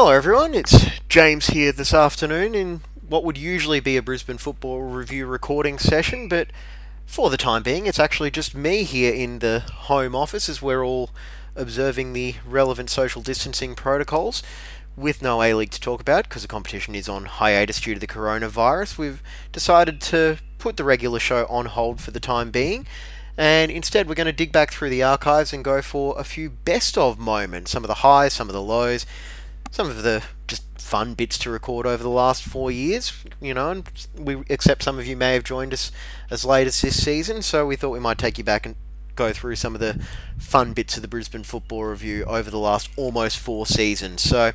Hello, everyone. It's James here this afternoon in what would usually be a Brisbane Football Review recording session, but for the time being, it's actually just me here in the home office as we're all observing the relevant social distancing protocols. With no A League to talk about because the competition is on hiatus due to the coronavirus, we've decided to put the regular show on hold for the time being. And instead, we're going to dig back through the archives and go for a few best of moments some of the highs, some of the lows, some of the just fun bits to record over the last four years, you know, and we except some of you may have joined us as late as this season, so we thought we might take you back and go through some of the fun bits of the Brisbane Football Review over the last almost four seasons. So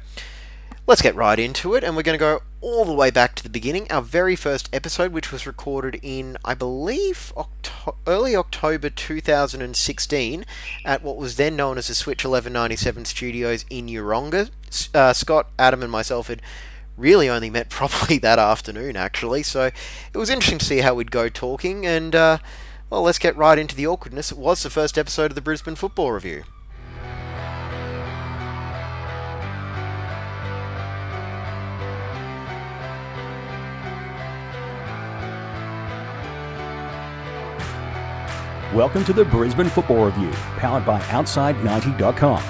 let's get right into it, and we're going to go all the way back to the beginning. Our very first episode, which was recorded in, I believe, Octo- early October 2016, at what was then known as the Switch 1197 Studios in Yeronga. Uh, Scott, Adam, and myself had really only met probably that afternoon, actually. So it was interesting to see how we'd go talking, and uh, well, let's get right into the awkwardness. It was the first episode of the Brisbane Football Review. Welcome to the Brisbane Football Review, powered by Outside90.com.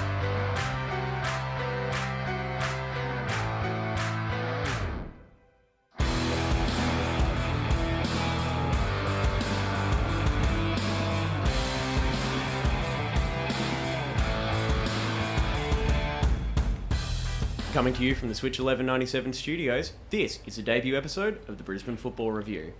Coming to you from the Switch 1197 studios, this is a debut episode of the Brisbane Football Review.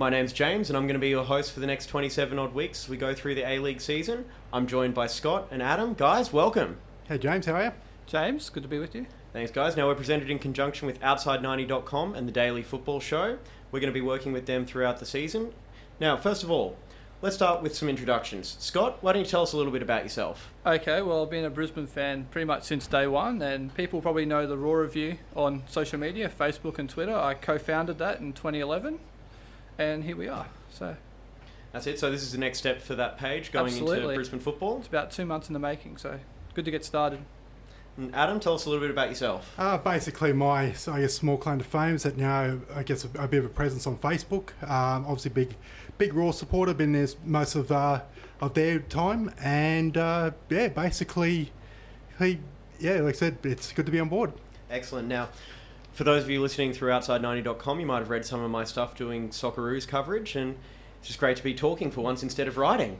My name's James, and I'm going to be your host for the next 27 odd weeks as we go through the A League season. I'm joined by Scott and Adam. Guys, welcome. Hey James, how are you? James, good to be with you. Thanks, guys. Now, we're presented in conjunction with Outside90.com and the Daily Football Show. We're going to be working with them throughout the season. Now, first of all, let's start with some introductions. Scott, why don't you tell us a little bit about yourself? Okay, well, I've been a Brisbane fan pretty much since day one, and people probably know the Roar Review on social media, Facebook and Twitter. I co founded that in 2011, and here we are. So That's it. So, this is the next step for that page going into Brisbane football. it's about two months in the making, so good to get started. And Adam, tell us a little bit about yourself. Uh, basically, my so I guess small claim to fame is that now I guess a, a bit of a presence on Facebook. Um, obviously, big, big Roar supporter. Been there most of uh, of their time, and uh, yeah, basically, he, yeah, like I said, it's good to be on board. Excellent. Now, for those of you listening through Outside90.com, you might have read some of my stuff doing Socceroos coverage, and it's just great to be talking for once instead of writing.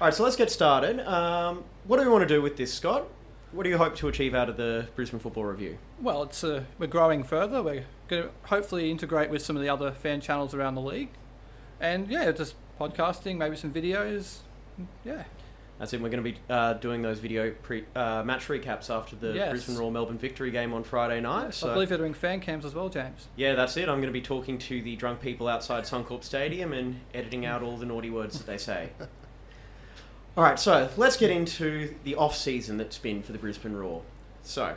All right, so let's get started. Um, what do we want to do with this, Scott? What do you hope to achieve out of the Brisbane Football Review? Well, it's uh, we're growing further. We're going to hopefully integrate with some of the other fan channels around the league, and yeah, just podcasting, maybe some videos. Yeah, That's it. We're going to be uh, doing those video pre- uh, match recaps after the Yes. Brisbane Royal Melbourne victory game on Friday night. Yes, so I believe they're doing fan cams as well, James. yeah, that's it. I'm going to be talking to the drunk people outside Suncorp Stadium and editing out all the naughty words that they say. All right, so let's get into the off season that's been for the Brisbane Roar. So it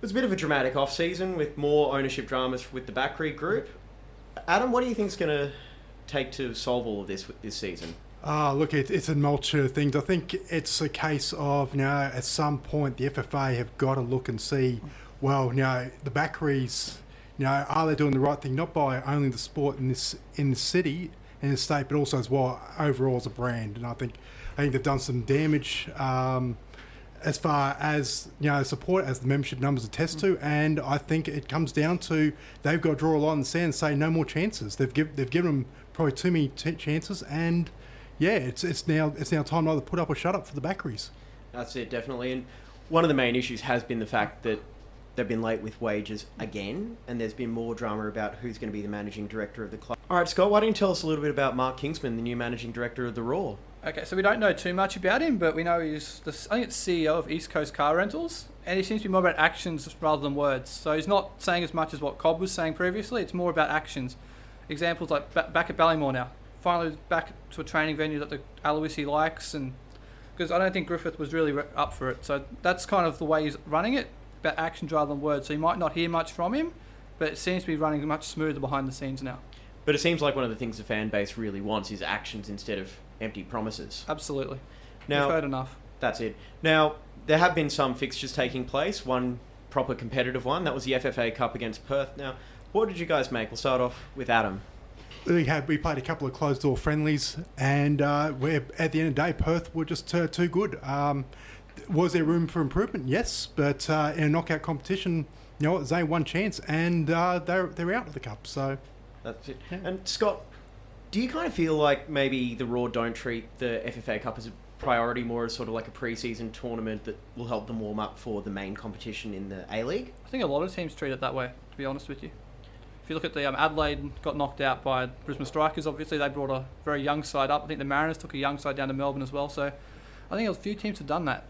was a bit of a dramatic off season with more ownership dramas with the Bakrie group. Adam, what do you think is going to take to solve all of this this season? Uh, look, it, it's a multitude of things. I think it's a case of, you know, at some point the FFA have got to look and see, well, you know, the Bakries, you know, are they doing the right thing, not by only the sport in this in the city and the state, but also as well overall as a brand. And I think I think they've done some damage um, as far as you know support as the membership numbers attest to, and I think it comes down to they've got to draw a line in the sand and say no more chances. They've give, they've given them probably too many t- chances, and yeah, it's it's now it's now time to either put up or shut up for the Bakries. That's it, definitely. And one of the main issues has been the fact that they've been late with wages again, and there's been more drama about who's going to be the managing director of the club. All right, Scott, why don't you tell us a little bit about Mark Kingsman, the new managing director of the Roar? Okay, so we don't know too much about him, but we know he's the, I think it's CEO of East Coast Car Rentals, and he seems to be more about actions rather than words. So he's not saying as much as what Cobb was saying previously. It's more about actions. Examples like ba- back at Ballymore now, finally back to a training venue that the Aloisi likes, and because I don't think Griffith was really re- up for it. So that's kind of the way he's running it, about actions rather than words. So you might not hear much from him, but it seems to be running much smoother behind the scenes now. But it seems like one of the things the fan base really wants is actions instead of empty promises. Absolutely. Now, We've heard enough. That's it. Now, there have been some fixtures taking place. One proper competitive one. That was the FFA Cup against Perth. Now, what did you guys make? We'll start off with Adam. We had we played a couple of closed door friendlies, and uh, we're at the end of the day, Perth were just uh, too good. Um, was there room for improvement? Yes, but uh, in a knockout competition, you know, what, they one chance, and uh, they're they're out of the cup. So That's it. And Scott, do you kind of feel like maybe the Roar don't treat the FFA Cup as a priority, more as sort of like a pre-season tournament that will help them warm up for the main competition in the A League? I think a lot of teams treat it that way, to be honest with you. If you look at the um, Adelaide, got knocked out by Brisbane Strikers. Obviously, they brought a very young side up. I think the Mariners took a young side down to Melbourne as well. So, I think a few teams have done that.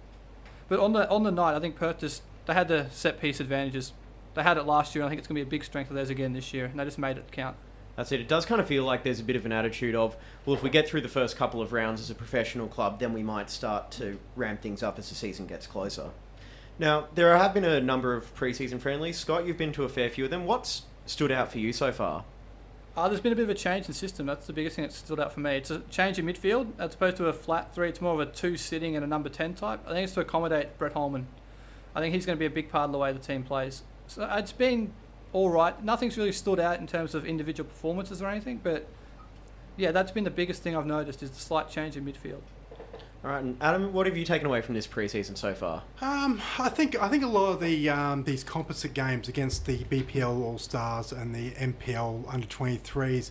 But on the on the night, I think Perth just they had the set piece advantages. They had it last year, and I think it's going to be a big strength of theirs again this year. And they just made it count. That's it. It does kind of feel like there's a bit of an attitude of, well, if we get through the first couple of rounds as a professional club, then we might start to ramp things up as the season gets closer. Now, there have been a number of pre-season friendlies. Scott, you've been to a fair few of them. What's stood out for you so far? Uh, there's been a bit of a change in system. That's the biggest thing that stood out for me. It's a change in midfield. As opposed to a flat three, it's more of a two sitting and a number 10 type. I think it's to accommodate Brett Holman. I think he's going to be a big part of the way the team plays. So it's been all right. Nothing's really stood out in terms of individual performances or anything, but yeah, that's been the biggest thing I've noticed is the slight change in midfield. All right, and Adam, what have you taken away from this pre-season so far? Um, I think I think a lot of the um, these composite games against the BPL All Stars and the MPL Under 23s.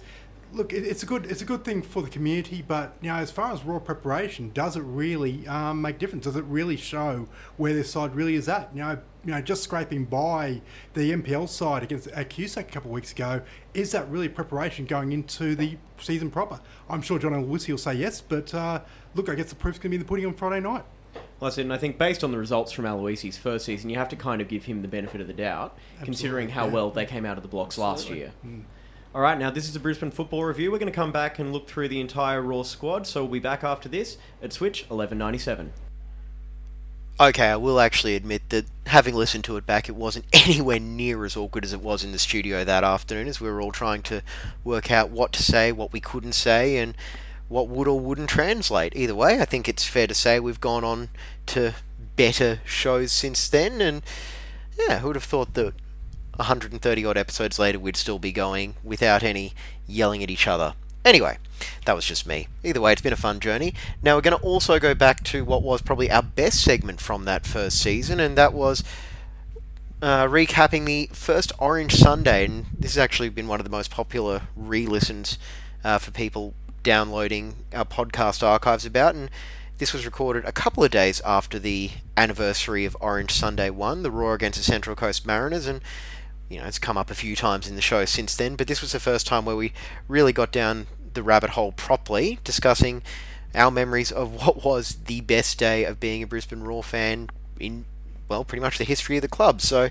Look, it, it's a good it's a good thing for the community, but you know, as far as Roar preparation, does it really um, make difference? Does it really show where this side really is at? You know, you know, just scraping by the MPL side against at a couple of weeks ago, is that really preparation going into the season proper? I'm sure John Aloisi will say yes, but uh, look, I guess the proof's going to be in the pudding on Friday night. Well, that's it. And I think based on the results from Aloisi's first season, you have to kind of give him the benefit of the doubt, considering how yeah. well they came out of the blocks last year. All right, now this is a Brisbane football review. We're going to come back and look through the entire Roar squad, so we'll be back after this at Switch 1197. Okay, I will actually admit that having listened to it back, it wasn't anywhere near as awkward as it was in the studio that afternoon, as we were all trying to work out what to say, what we couldn't say, and what would or wouldn't translate. Either way, I think it's fair to say we've gone on to better shows since then, and yeah, who would have thought that 130 odd episodes later we'd still be going without any yelling at each other. Anyway, that was just me. Either way, it's been a fun journey. Now we're going to also go back to what was probably our best segment from that first season, and that was uh, recapping the first Orange Sunday. And this has actually been one of the most popular re-listens uh, for people downloading our podcast archives about. And this was recorded a couple of days after the anniversary of Orange Sunday 1, the Roar against the Central Coast Mariners, and you know, it's come up a few times in the show since then, but this was the first time where we really got down the rabbit hole properly, discussing our memories of what was the best day of being a Brisbane Roar fan in, well, pretty much the history of the club. So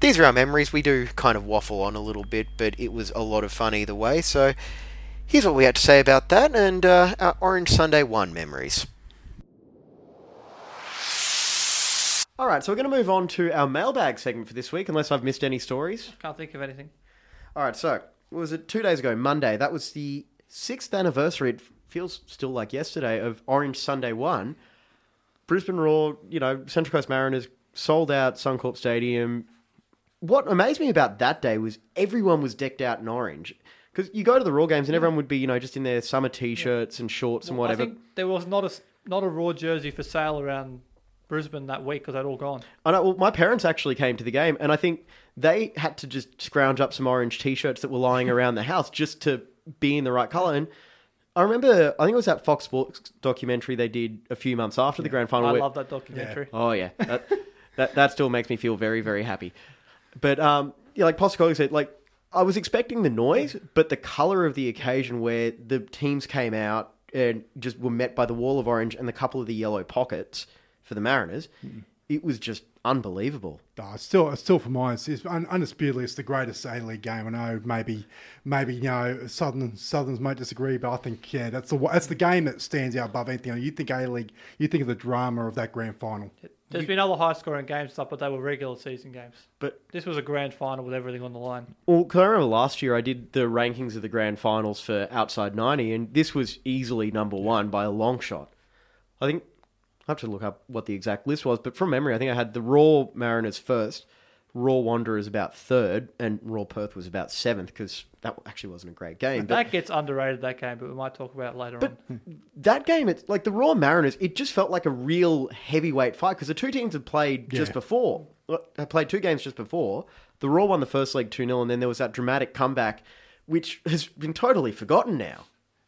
these are our memories. We do kind of waffle on a little bit, but it was a lot of fun either way. So here's what we had to say about that and uh, our Orange Sunday 1 memories. All right, so we're going to move on to our mailbag segment for this week, unless I've missed any stories. Can't think of anything. All right, so was it two days ago, Monday? That was the sixth anniversary. It feels still like yesterday of Orange Sunday One. Brisbane Roar, you know, Central Coast Mariners sold out Suncorp Stadium. What amazed me about that day was everyone was decked out in orange. Because you go to the Roar games and everyone would be, you know, just in their summer t-shirts and shorts and Well, whatever. I think there was not a not a Roar jersey for sale around Brisbane that week because they'd all gone. I know. Well, my parents actually came to the game, and I think they had to just scrounge up some orange T-shirts that were lying around the house just to be in the right color. And I remember, I think it was that Fox Sports documentary they did a few months after the grand final. I where- love that documentary. Oh yeah, that, that that still makes me feel very very happy. But um, yeah, like Postecoglou said, like I was expecting the noise, but the color of the occasion where the teams came out and just were met by the wall of orange and the couple of the yellow pockets for the Mariners, hmm. it was just unbelievable. No, it's still, still for mine. It's, it's un- undisputedly, it's the greatest A League game. I know maybe, maybe you know, Southern Southerns might disagree, but I think yeah, that's the that's the game that stands out above anything. You think A League, you think of the drama of that grand final. There's been other high scoring games stuff, but they were regular season games. But This was a grand final with everything on the line. Well, 'cause I remember last year I did the rankings of the grand finals for Outside 90, and this was easily number one by a long shot. I think I have to look up what the exact list was, but from memory, I think I had the Roar Mariners first, Roar Wanderers about third, and Roar Perth was about seventh because that actually wasn't a great game. But That gets underrated that game, but we might talk about it later But on. that game, it's like the Roar Mariners, it just felt like a real heavyweight fight because the two teams had played just before, uh, had played two games just before. The Roar won the first leg 2 0, and then there was that dramatic comeback, which has been totally forgotten now.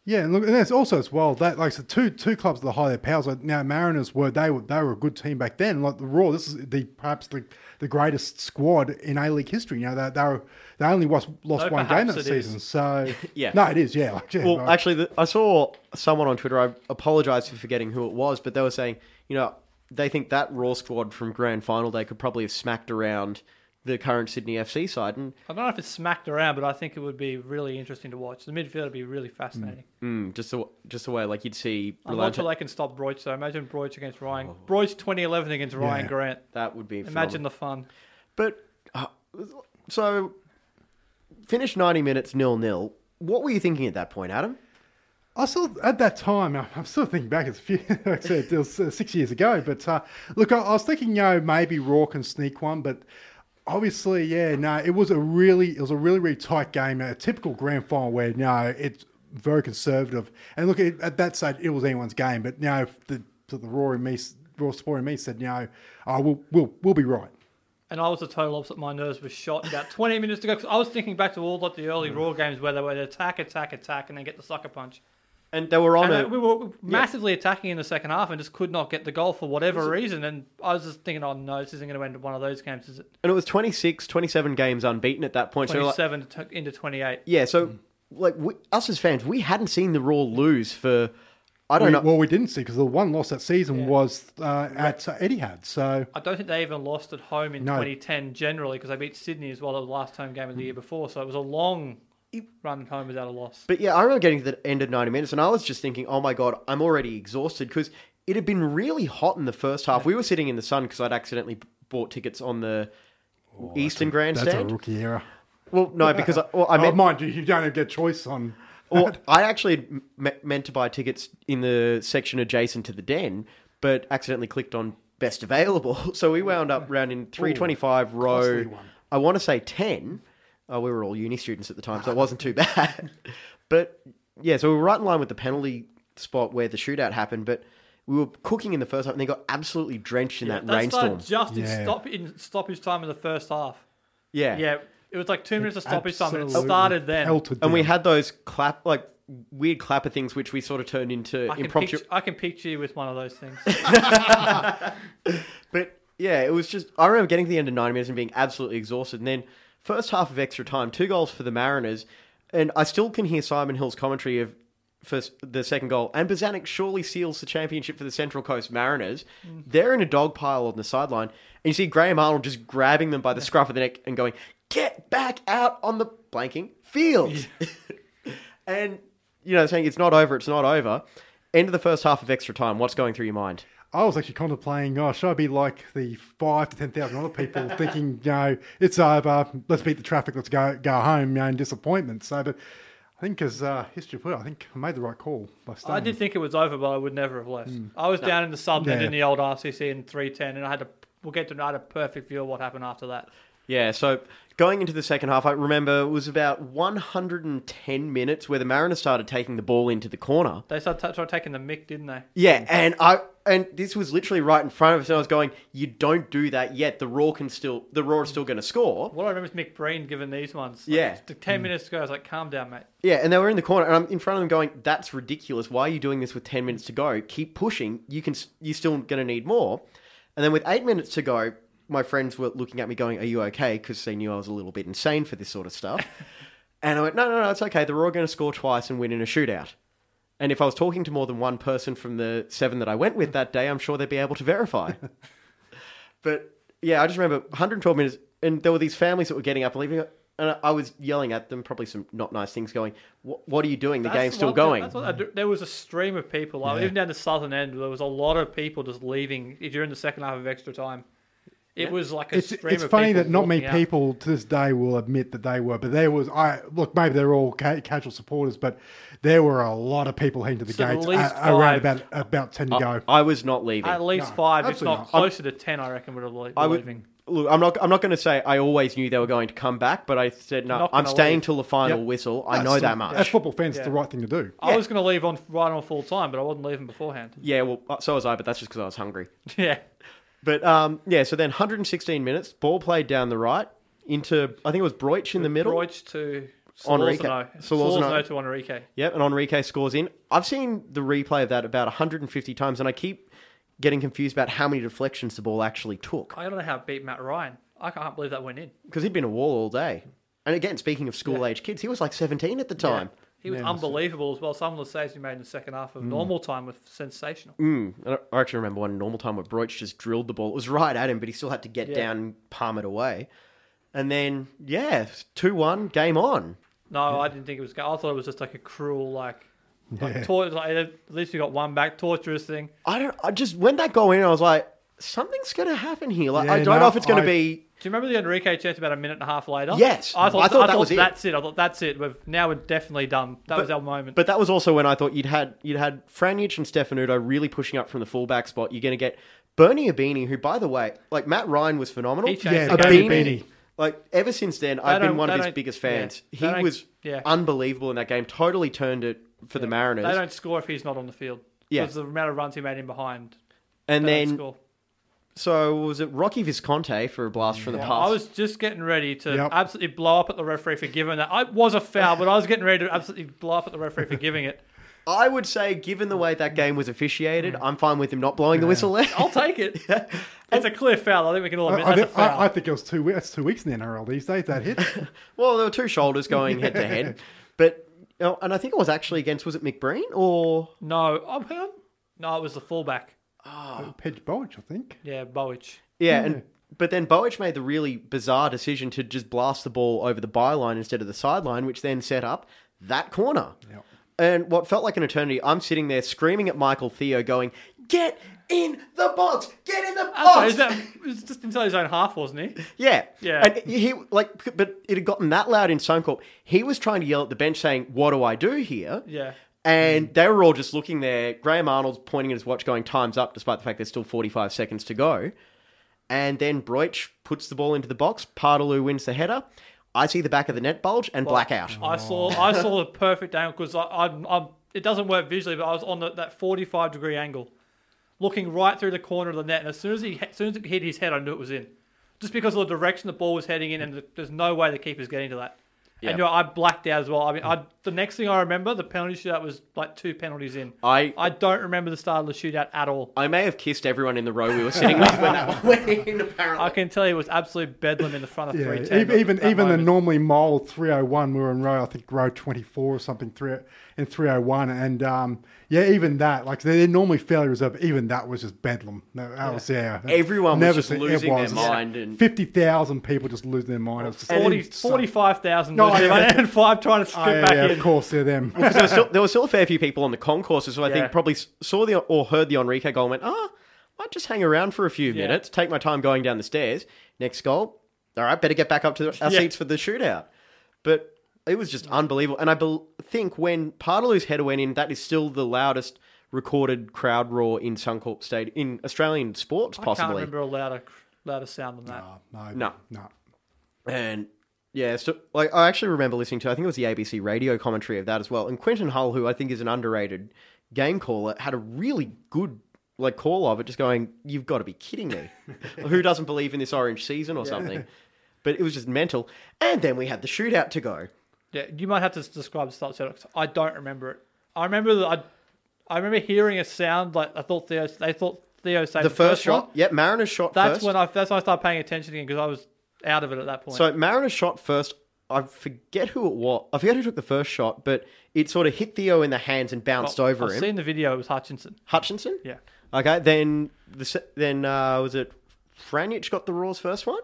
Yeah, and look, and that's also as well that like so two two clubs that high their powers. Like now, Mariners were they were they were a good team back then. Like the Roar, this is the perhaps the, the greatest squad in A League history. You know they they, were, they only lost lost No, one game that it is. season. So Yeah. no, it is. Yeah, like, yeah Well, like- actually, the, I saw someone on Twitter. I apologize for forgetting who it was, but they were saying, you know, they think that Roar squad from Grand Final Day could probably have smacked around the current Sydney FC side, and I don't know if it's smacked around, but I think it would be really interesting to watch. The midfield would be really fascinating. mm, just the just the way like you'd see I'm not sure they can stop Broich, though. Imagine Broich against Ryan. Broich 2011 against Ryan Grant. that would be Imagine phenomenal. the fun. But uh, so finished ninety minutes nil nil. What were you thinking at that point, Adam? I still at that time. I'm I'm still thinking back. It's a few, like I said, it was uh, six years ago. But uh, look, I, I was thinking, you know, maybe Roar can sneak one, but obviously, yeah, no, it was a really, it was a really, really tight game. A typical grand final where no, it's very conservative. And look, at, at that stage, it was anyone's game. But now, the the Roar and me, Roar Sport and me said, no, oh, we'll, we'll, we'll be right. And I was the total opposite. My nerves were shot about 20 minutes ago. go. 'cause I was thinking back to all like the early mm. Roar games where they would attack, attack, attack, and then get the sucker punch. And they were on And a uh, we were massively attacking in the second half and just could not get the goal for whatever reason. And I was just thinking, oh no, this isn't going to end up one of those games, is it? and it was 26, 27 games unbeaten at that point. So like, 27 into 28. yeah, so like we, us as fans, we hadn't seen the Roar lose for I don't We- know. Well, we didn't see because the one loss that season was uh, at uh, Etihad. So I don't think they even lost at home in No. 2010 generally because they beat Sydney as well at the last home game of the year before. So it was a long run home without a loss. But yeah, I remember getting to the end of 90 minutes and I was just thinking, oh my God, I'm already exhausted because it had been really hot in the first half. We were sitting in the sun because I'd accidentally bought tickets on the Eastern Oh, that's a Grandstand. rookie error. well, no, because I, well, I oh, meant, mind you, you don't get choice on. well, I actually me- meant to buy tickets in the section adjacent to the den, but accidentally clicked on best available. So we wound up round in 325 row. I want to say 10. Uh, we were all uni students at the time, so it wasn't too bad. but yeah, so we were right in line with the penalty spot where the shootout happened, but we were cooking in the first half and they got absolutely drenched in that that rainstorm. started just in, Yeah. stop, in stoppage time in the first half. Yeah. Yeah, it was like two minutes of stoppage time, and it Absolutely started then. pelted And we down. had those clap, like weird clapper things, which we sort of turned into I can, impromptu. picture, I can picture you with one of those things. But yeah, it was just. I remember getting to the end of 90 minutes and being absolutely exhausted. And then, first half of extra time, two goals for the Mariners. And I still can hear Simon Hill's commentary of first, the second goal. And Bozanic surely seals the championship for the Central Coast Mariners. Mm. They're in a dog pile on the sideline. And you see Graham Arnold just grabbing them by the scruff of the neck and going, Get back out on the blanking field. and, you know, saying it's not over, it's not over. End of the first half of extra time. What's going through your mind? I was actually contemplating, oh, should I be like the five to ten thousand other people thinking, you know, it's over, let's beat the traffic, let's go go home, you know, in disappointment. So, but I think as uh, history put it, I think I made the right call by staying. I did think it was over, but I would never have left. I was down in the sub Yeah. in the old RCC in 310, and I had a. We'll get to. I had a perfect view of what happened after that. Yeah, so going into the second half, I remember it was about 110 minutes where the Mariners started taking the ball into the corner. They started, started taking the mick, didn't they? Yeah, and I and this was literally right in front of us, and I was going, "You don't do that yet. The Roar can still, the Roar is still going to score." What I remember is McBreen giving these ones. Like, Yeah. 10 minutes ago, I was like, calm down, mate. Yeah, and they were in the corner, and I'm in front of them going, "That's ridiculous. Why are you doing this with 10 minutes to go? Keep pushing. You can, you're still going to need more." And then with eight minutes to go, my friends were looking at me going, "Are you okay?" Because they knew I was a little bit insane for this sort of stuff. and I went, "No, no, no, it's okay. They're all going to score twice and win in a shootout." And if I was talking to more than one person from the seven that I went with that day, I'm sure they'd be able to verify. but yeah, I just remember 112 minutes, and there were these families that were getting up and leaving, and I was yelling at them, probably some not nice things, going, "What, what are you doing? The That's game's still going." what do- there was a stream of people. Like, Yeah. Even down the southern end, there was a lot of people just leaving during the second half of extra time. It was like a It's, stream it's of funny people that not many out. people to this day will admit that they were, but there was. I look, maybe they're all ca- casual supporters, but there were a lot of people heading to the So at gates least a- around about about ten to go. I, I was not leaving. At least No, five, if not not. closer to 10, I reckon, would have le- I would, leaving. look, I'm not. I'm not going to say I always knew they were going to come back, but I said no. I'm staying leave. till the final Yep. whistle. I That's know the- that much. As football fans, it's the right thing to do. I was going to leave on right on full time, but I wasn't leaving beforehand. Yeah, well, uh, so was I, but that's just because I was hungry. yeah. But um, yeah, so then 116 minutes, ball played down the right into I think it was Broich in the middle. Broich to Henrique. Solorzano to Henrique. Yep, and Henrique scores in. I've seen the replay of that about 150 times, and I keep getting confused about how many deflections the ball actually took I don't know how it beat Matt Ryan. I can't believe that went in. because he'd been a wall all day. And again, speaking of school age kids, he was like 17 at the time. He was Yeah, unbelievable as well. Some of the saves he made in the second half of normal time were sensational. Mm. And I actually remember one normal time where Broich just drilled the ball. It was right at him, but he still had to get Yeah. down and palm it away. And then, yeah, 2 1, game on. No, I didn't think it was. I thought it was just like a cruel, like, like, Yeah. tor- like at least we got one back, torturous thing. I don't. I just when that go in, I was like, something's going to happen here. Like I don't no, know if it's going to be. Do you remember the Henrique chance about a minute and a half later? Yes. I thought, I thought that was it. That's it. I thought that's it. We've, now we're definitely done. That was our moment. But that was also when I thought you'd had you'd had Franjic and Stefanutto really pushing up from the fullback spot. You're going to get Bernie Ibini, who, by the way, like Matt Ryan was phenomenal. He Yeah, the Ibini. Ibini. Like ever since then, I've been one of his biggest fans. they he was yeah. unbelievable in that game. Totally turned it for the Mariners. They don't score if he's not on the field. Yeah. Because the amount of runs he made in behind. and they then score. So was it Rocky Visconti for a blast from the past? I was just getting ready to Yep. absolutely blow up at the referee for giving that. I was a foul, but I was getting ready to absolutely blow up at the referee for giving it. I would say, given the way that game was officiated, mm. I'm fine with him not blowing the whistle there. I'll take it. It's a clear foul. I think we can all admit I, that's a think, I, foul. I think it was two. That's two weeks in the NRL these days. That hit. Well, there were two shoulders going head to head, but oh, and I think it was actually against was it McBreen or no, oh, hang on. No, it was the fullback. Oh. Pedj Bojic, I think. Yeah, Bojic. yeah, and but then Bojic made the really bizarre decision to just blast the ball over the byline instead of the sideline, which then set up that corner. Yep. And what felt like an eternity, I'm sitting there screaming at Michael Theo, going, "Get in the box! Get in the I'm sorry, box!" is that, it was just inside his own half, wasn't he? Yeah, Yeah. And he like, but it had gotten that loud in Suncorp. He was trying to yell at the bench, saying, "What do I do here?" Yeah. And mm. they were all just looking there. Graham Arnold's pointing at his watch, going, "Time's up," despite the fact there's still 45 seconds to go. And then Broich puts the ball into the box. Paartalu wins the header. I see the back of the net bulge and blackout. I saw I saw the perfect angle because I, I'm, I'm, it doesn't work visually, but I was on the, that 45 degree angle, looking right through the corner of the net. And as soon as he as soon as it hit his head, I knew it was in, just because of the direction the ball was heading in, and the, there's no way the keeper's getting to that. Yeah. And you know, I blacked out as well. I mean, I, the next thing I remember, the penalty shootout was like two penalties in. I I don't remember the start of the shootout at all. I may have kissed everyone in the row we were sitting with when that one went in. Apparently, I can tell you it was absolute bedlam in the front of Yeah, 310. even even, that even the normally mold 301, we were in row, I think row 24 or something, three in 301, and um, yeah, even that, like they're normally fairly reserved. Even that was just bedlam. That, that was yeah. Everyone was just seen- it losing their mind and- fifty thousand people just losing their mind. It was just 40, 45,000 No, was there, yeah. and five trying to skip Oh, yeah, back yeah, in. Of course they're them. because there was, still, there was still a fair few people on the concourses who I Yeah. think probably s- saw the or heard the Henrique goal and went, "Ah, might just hang around for a few Yeah. minutes, take my time going down the stairs. Next goal, all right, better get back up to our Yeah. seats for the shootout." But it was just unbelievable, and I bel think when Paartalu's header went in, that is still the loudest recorded crowd roar in Suncorp Stadium in Australian sports, I can't possibly. remember a louder, louder sound than that. no, No. no. And yeah, so like I actually remember listening to I think it was the ABC radio commentary of that as well. And Quentin Hull, who I think is an underrated game caller, had a really good like call of it, just going, "You've got to be kidding me! who doesn't believe in this orange season or something?" But it was just mental. And then we had the shootout to go. Yeah, you might have to describe the start of the shootout, 'cause I don't remember it. I remember that I, I remember hearing a sound like I thought Theo. They thought Theo saved The first one. shot, yep, Mariners shot That's first. when I that's when I started paying attention again because I was out of it at that point. So Mariners shot first. I forget who it was. I forget who took the first shot, but it sort of hit Theo in the hands and bounced Well, over I've him. seen the video. It was Hutchinson. Hutchinson. Yeah. Okay, then the se- then uh, was it Franjic got the Roars first one?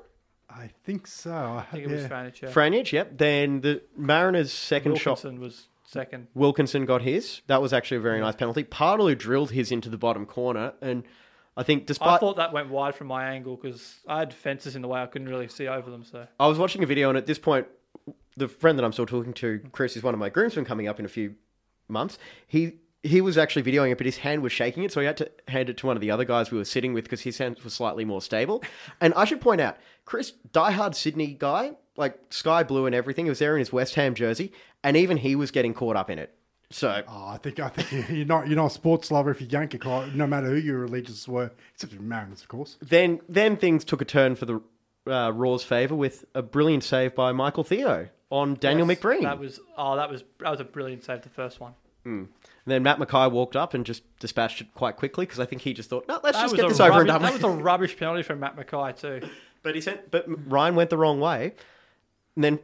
I think so. I, I think it was Franjic. Yeah. Franjic, yep. Then the Mariners' second shot, Wilkinson was second. Wilkinson got his. That was actually a very nice penalty. Paartalu drilled his into the bottom corner, and I think despite I thought that went wide from my angle because I had fences in the way. I couldn't really see over them. So I was watching a video, and at this point, the friend that I'm still talking to, mm. Chris, is one of my groomsmen coming up in a few months. He he was actually videoing it, but his hand was shaking it, so he had to hand it to one of the other guys we were sitting with because his hand was slightly more stable. And I should point out, Chris, diehard Sydney guy, like sky blue and everything, he was there in his West Ham jersey, and even he was getting caught up in it. So Oh, I think I think you're not you're not a sports lover if you yank a cry, no matter who your allegiances were, except for Mariners, of course. then then things took a turn for the uh, Roar's favour with a brilliant save by Michael Theo on Daniel Yes, McBreen. That was oh, that was that was a brilliant save. The first one. And then Matt Mackay walked up and just dispatched it quite quickly because I think he just thought, no, let's That just get a this over and rubbish- done That was a rubbish penalty from Matt Mackay too. But he said, but Ryan went the wrong way. And then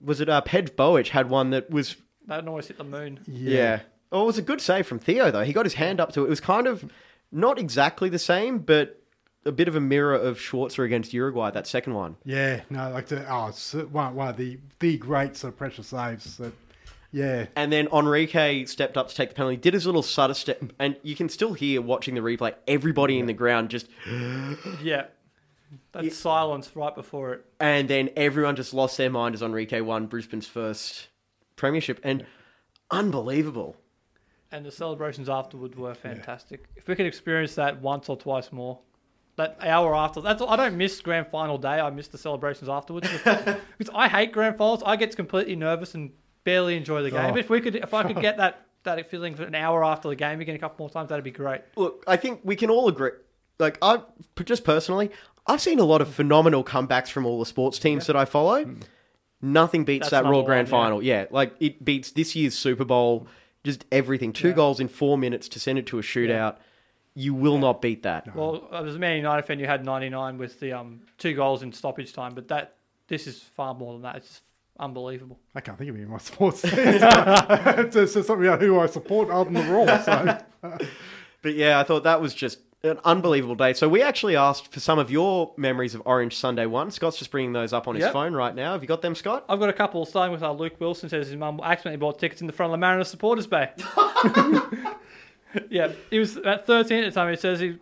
was it uh, Pedj Bojic had one that was That almost hit the moon. yeah. Oh, it was a good save from Theo though. He got his hand up to it. It was kind of not exactly the same, but a bit of a mirror of Schwarzer against Uruguay. That second one. Yeah, no, like the oh, it's one one of the the great sort of pressure saves. That, yeah, And then Henrique stepped up to take the penalty, did his little stutter step, and you can still hear watching the replay. Everybody in the ground just, Yeah. That silence right before it. and then everyone just lost their mind as Henrique won Brisbane's first premiership, and unbelievable. And the celebrations afterwards were fantastic. If we could experience that once or twice more, that hour after, that's I don't miss grand final day. I miss the celebrations afterwards because I hate grand finals. I get completely nervous and barely enjoy the game. Oh. If we could, if I could get that that feeling for an hour after the game again a couple more times, that'd be great. Look, I think we can all agree. Like, I just personally, I've seen a lot of phenomenal comebacks from all the sports teams that I follow. Hmm. Nothing beats That's that number Roar Grand one, yeah. Final. Yeah, like it beats this year's Super Bowl. Just everything. Two goals in four minutes to send it to a shootout. You will not beat that. Well, as a Man United fan, you had 99 with the um, two goals in stoppage time, but that this is far more than that. It's just unbelievable. I can't think of any of my sports. teams. it's, it's something about who I support other than the Roar. So But yeah, I thought that was just an unbelievable day. So we actually asked for some of your memories of Orange Sunday One. Scott's just bringing those up on his Yep. phone right now. Have you got them, Scott? I've got a couple, starting with our Luke Wilson says his mum accidentally bought tickets in the front of the Mariners supporters bay. yeah, he was at 13 at the time. He says he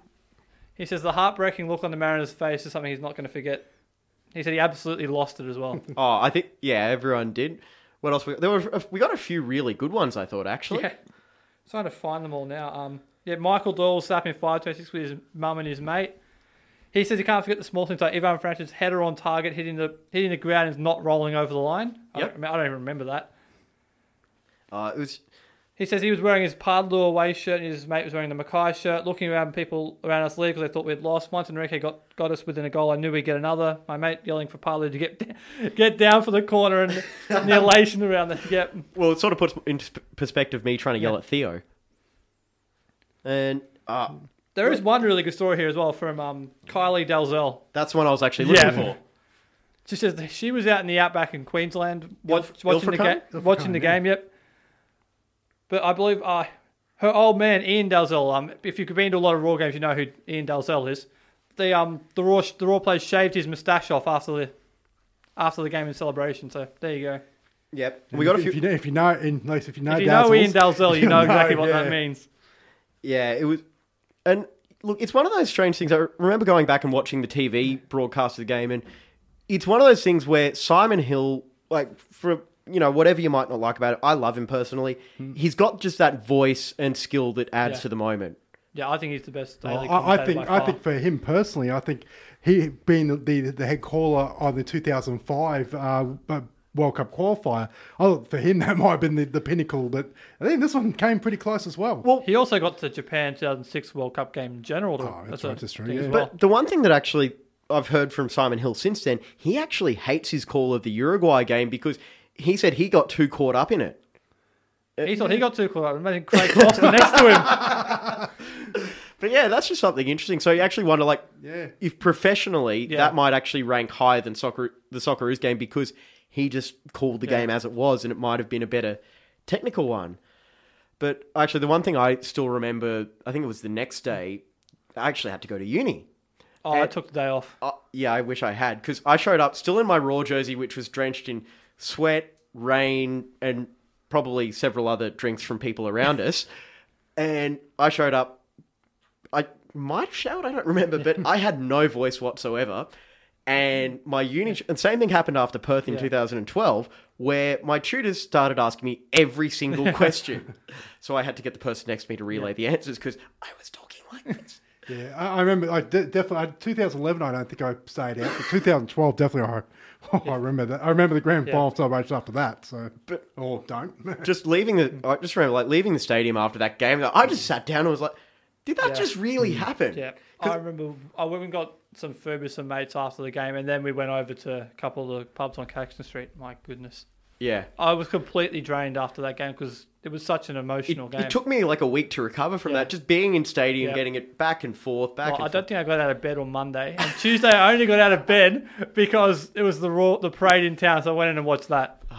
he says the heartbreaking look on the Mariners' face is something he's not going to forget. He said he absolutely lost it as well. Oh, I think yeah, everyone did. What else? We, there were we got a few really good ones. I thought actually. yeah, trying to find them all now. Um, yeah, Michael Doyle slapping 526 with his mum and his mate. He says he can't forget the small things like Ivan Francis header on target, hitting the hitting the ground and not rolling over the line. I, Yep. don't, I don't even remember that. Uh, it was He says he was wearing his Paartalu away shirt and his mate was wearing the Mackay shirt, looking around people around us leave because they thought we'd lost. Once and Henrique got, got us within a goal, I knew we'd get another. My mate yelling for Paartalu to get get down for the corner and the elation around the yep. well, it sort of puts into perspective me trying to yell Yeah. at Theo. And uh, There is one really good story here as well from um, Kylie Dalzell. that's one I was actually looking Yeah. for. She says that she was out in the outback in Queensland watch, Ilf- watching the Ilfracombe? game. Watching the Ilfracombe, yeah. game, yep. But I believe uh, her old man Ian Dalzell. Um, if you've been to a lot of Roar games, you know who Ian Dalzell is. The um the Roar the Roar players shaved his moustache off after the after the game in celebration. So there you go. Yep, we got a if, few. If you know, if you know, in, like, if you know, if you know Dazzles, Ian Dalzell, you you'll know exactly what yeah. that means. Yeah, it was. And look, it's one of those strange things. I remember going back and watching the TV broadcast of the game, and it's one of those things where Simon Hill, like, for you know whatever you might not like about it, I love him personally. He's got just that voice and skill that adds Yeah. to the moment. Yeah, I think he's the best daily Well, I, I think by I think for him personally, I think he being the, the, the head caller on the 2005 uh, uh, World Cup qualifier, I thought for him that might have been the, the pinnacle. But I think this one came pretty close as well. Well, he also got to Japan 2006 World Cup game in general. To, Oh, that's a right, that's true, yeah. well. But the one thing that actually I've heard from Simon Hill since then, he actually hates his call of the Uruguay game because he said he got too caught up in it. Uh, he thought he got too caught up. Imagine Craig Foster next to him. But yeah, that's just something interesting. So you actually wonder, like, Yeah. if professionally Yeah. that might actually rank higher than soccer, the Socceroos game because he just called the Yeah. game as it was, and it might have been a better technical one. But actually, the one thing I still remember, I think it was the next day, I actually had to go to uni. Oh, I took the day off. Uh, yeah, I wish I had because I showed up still in my Roar jersey, which was drenched in sweat, rain, and probably several other drinks from people around us. And I showed up. I might have I don't remember, but I had no voice whatsoever. And mm. my uni, and same thing happened after Perth in Yeah. 2012, where my tutors started asking me every single question. so I had to get the person next to me to relay the answers because I was talking like this. Yeah, I, I remember. I de- definitely. I, 2011, I don't think I stayed out. But 2012, definitely. I, oh, I remember that. I remember the grand Yeah. final celebration after that. So, or don't. Just leaving the, I just remember like leaving the stadium after that game. I just sat down and was like, did that Yeah. just really mm. happen? Yeah, I remember I went and got some food with some mates after the game, and then we went over to a couple of the pubs on Caxton Street. My goodness, Yeah. I was completely drained after that game because it was such an It, emotional game. it took me like a week to recover from Yeah. that. Just being in stadium, Yeah. getting it back and forth, back Well, I don't forth. think I got out of bed on Monday. And Tuesday, I only got out of bed because it was the Roar, the parade in town, so I went in and watched that.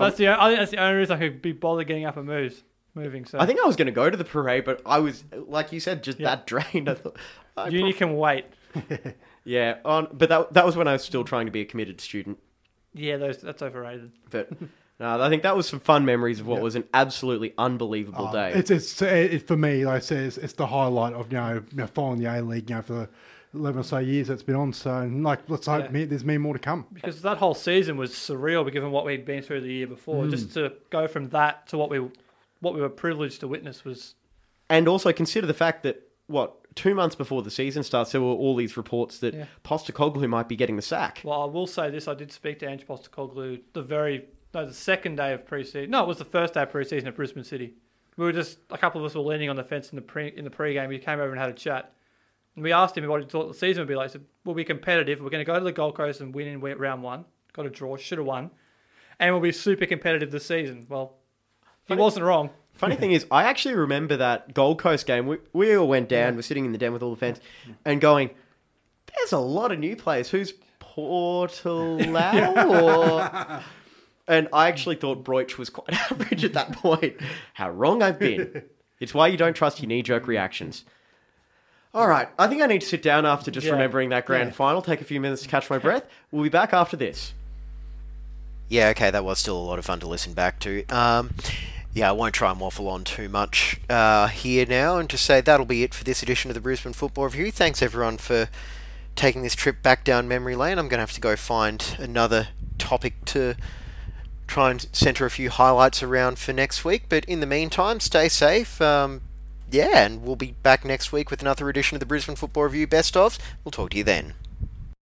Oh, that's the I think that's the only reason I could be bothered getting up and move, moving. So I think I was going to go to the parade, but I was, like you said, just Yeah. that drained. I thought, I uni can wait. yeah, on, but that that was when I was still trying to be a committed student. Yeah, those that's overrated. But no, I think that was some fun memories of what Yeah. was an absolutely unbelievable Um, day. It's it's it, for me. Like I said, it's, it's the highlight of you know, you know following the A League. You know, for the eleven or so years that's been on. So, like, let's hope Yeah. me, there's many more to come. because that whole season was surreal given what we'd been through the year before. Just to go from that to what we what we were privileged to witness was and also consider the fact that what two months before the season starts, there were all these reports that Yeah. Postecoglou might be getting the sack. well. I will say this: I did speak to Ange Postecoglou the very no the second day of preseason. No, it was the first day of preseason at Brisbane City. We were just a couple of us were leaning on the fence in the pre in the pre-game. He came over and had a chat. And we asked him what he thought the season would be like. He said, "We'll be competitive. We're going to go to the Gold Coast and win in round one. Got a draw, should have won, and we'll be super competitive this season." Well, he wasn't wrong. Funny thing is, I actually remember that Gold Coast game. We, we all went down, we're sitting in the den with all the fans, and going, there's a lot of new players. Who's Paartalu? or... And I actually thought Broich was quite average at that point. How wrong I've been. It's why you don't trust your knee jerk reactions. All right, I think I need to sit down after just Yeah. remembering that grand Yeah. final, take a few minutes to catch my breath. We'll be back after this. Yeah, okay, that was still a lot of fun to listen back to. Um, yeah, I won't try and waffle on too much uh, here now and just say that'll be it for this edition of the Brisbane Football Review. Thanks everyone for taking this trip back down memory lane. I'm going to have to go find another topic to try and centre a few highlights around for next week. But in the meantime, stay safe. Um, yeah, and we'll be back next week with another edition of the Brisbane Football Review Best Ofs. We'll talk to you then.